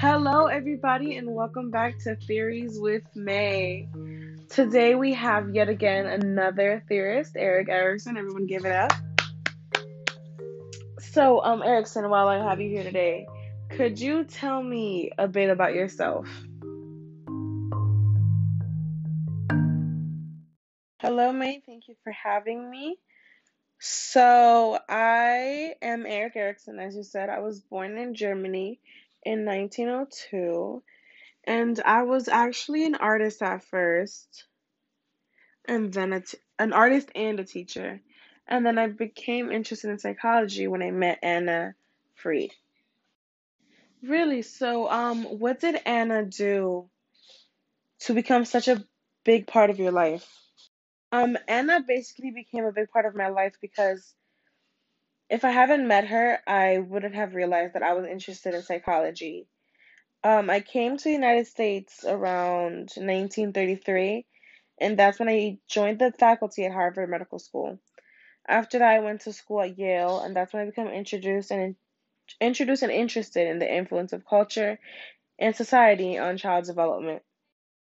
Hello, everybody, and welcome back to Theories with May. Today we have yet again another theorist, Erik Erikson. Everyone give it up. So, um, Erikson, while I have you here today, could you tell me a bit about yourself? Hello, May. Thank you for having me. So, I am Erik Erikson, as you said. I was born in Germany in 1902, and I was actually an artist at first, and then a t- an artist and a teacher. And then I became interested in psychology when I met Anna Freud. Really? So, um, what did Anna do to become such a big part of your life? Um, Anna basically became a big part of my life because if I haven't met her, I wouldn't have realized that I was interested in psychology. Um, I came to the United States around 1933, and that's when I joined the faculty at Harvard Medical School. After that, I went to school at Yale, and that's when I became introduced and introduced and interested in the influence of culture and society on child development.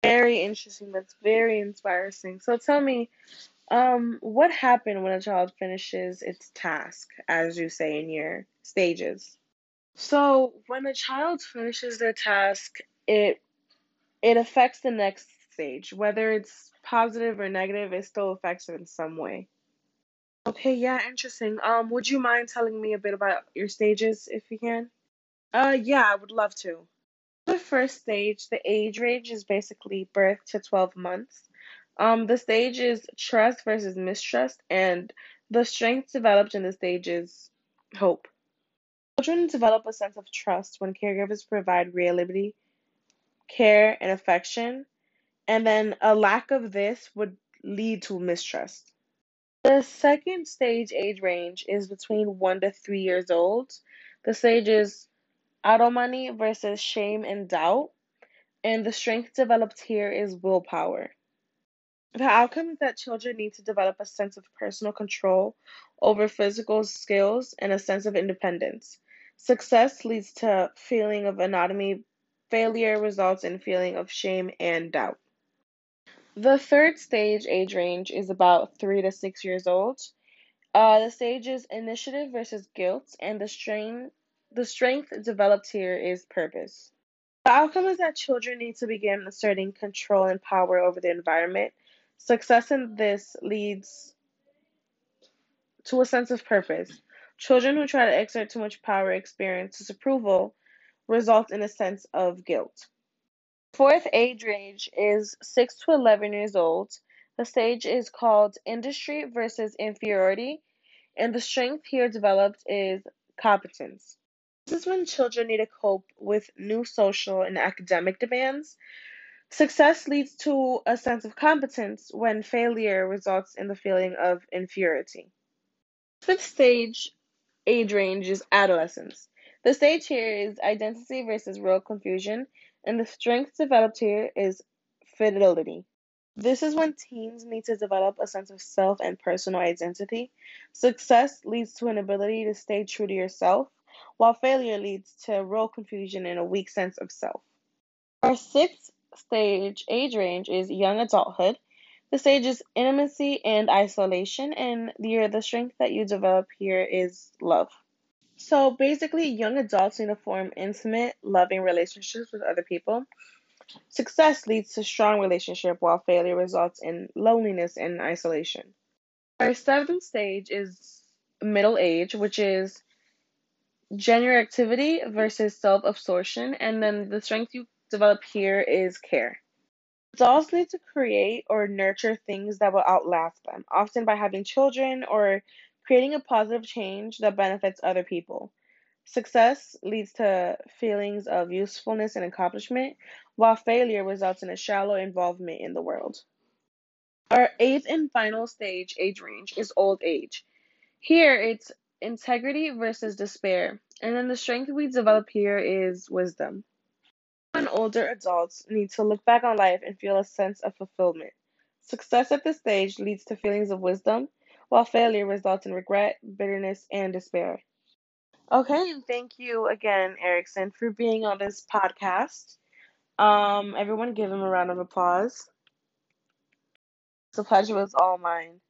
Very interesting. That's very inspiring. So tell me, um, what happened when a child finishes its task, as you say in your stages? So when a child finishes their task, it it affects the next stage. Whether it's positive or negative, it still affects it in some way. Okay, yeah, interesting. Um, would you mind telling me a bit about your stages if you can? Uh, yeah, I would love to. The first stage, the age range is basically birth to 12 months. Um, the stage is trust versus mistrust, and the strength developed in the stage is hope. Children develop a sense of trust when caregivers provide reliability, care, and affection, and then a lack of this would lead to mistrust. The second stage age range is between one to three years old. The stage is autonomy versus shame and doubt, and the strength developed here is willpower. The outcome is that children need to develop a sense of personal control over physical skills and a sense of independence. Success leads to feeling of autonomy. Failure results in feeling of shame and doubt. The third stage age range is about three to six years old. Uh, the stage is initiative versus guilt, and the strain, the strength developed here is purpose. The outcome is that children need to begin asserting control and power over the environment. Success in this leads to a sense of purpose. Children who try to exert too much power experience disapproval result in a sense of guilt. Fourth age range is 6 to 11 years old. The stage is called industry versus inferiority, and the strength here developed is competence. This is when children need to cope with new social and academic demands. Success leads to a sense of competence when failure results in the feeling of inferiority. Fifth stage age range is adolescence. The stage here is identity versus role confusion, and the strength developed here is fidelity. This is when teens need to develop a sense of self and personal identity. Success leads to an ability to stay true to yourself, while failure leads to role confusion and a weak sense of self. Our sixth stage age range is young adulthood. The stage is intimacy and isolation, and the, the strength that you develop here is love. So basically, young adults need to form intimate, loving relationships with other people. Success leads to strong relationship, while failure results in loneliness and isolation. Our seventh stage is middle age, which is generativity versus self absorption, and then the strength you develop here is care. Adults need to create or nurture things that will outlast them, often by having children or creating a positive change that benefits other people. Success leads to feelings of usefulness and accomplishment, while failure results in a shallow involvement in the world. Our eighth and final stage age range is old age. Here it's integrity versus despair, and then the strength we develop here is wisdom. When older adults need to look back on life and feel a sense of fulfillment. Success at this stage leads to feelings of wisdom, while failure results in regret, bitterness, and despair. Okay, and thank you again, Erikson, for being on this podcast. Um, everyone give him a round of applause. The pleasure was all mine.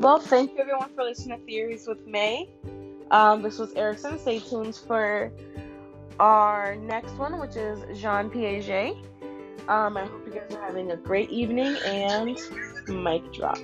Well, thank you everyone for listening to Theories with May. Um, this was Erikson. Stay tuned for our next one, which is Jean Piaget. Um, I hope you guys are having a great evening and mic drop.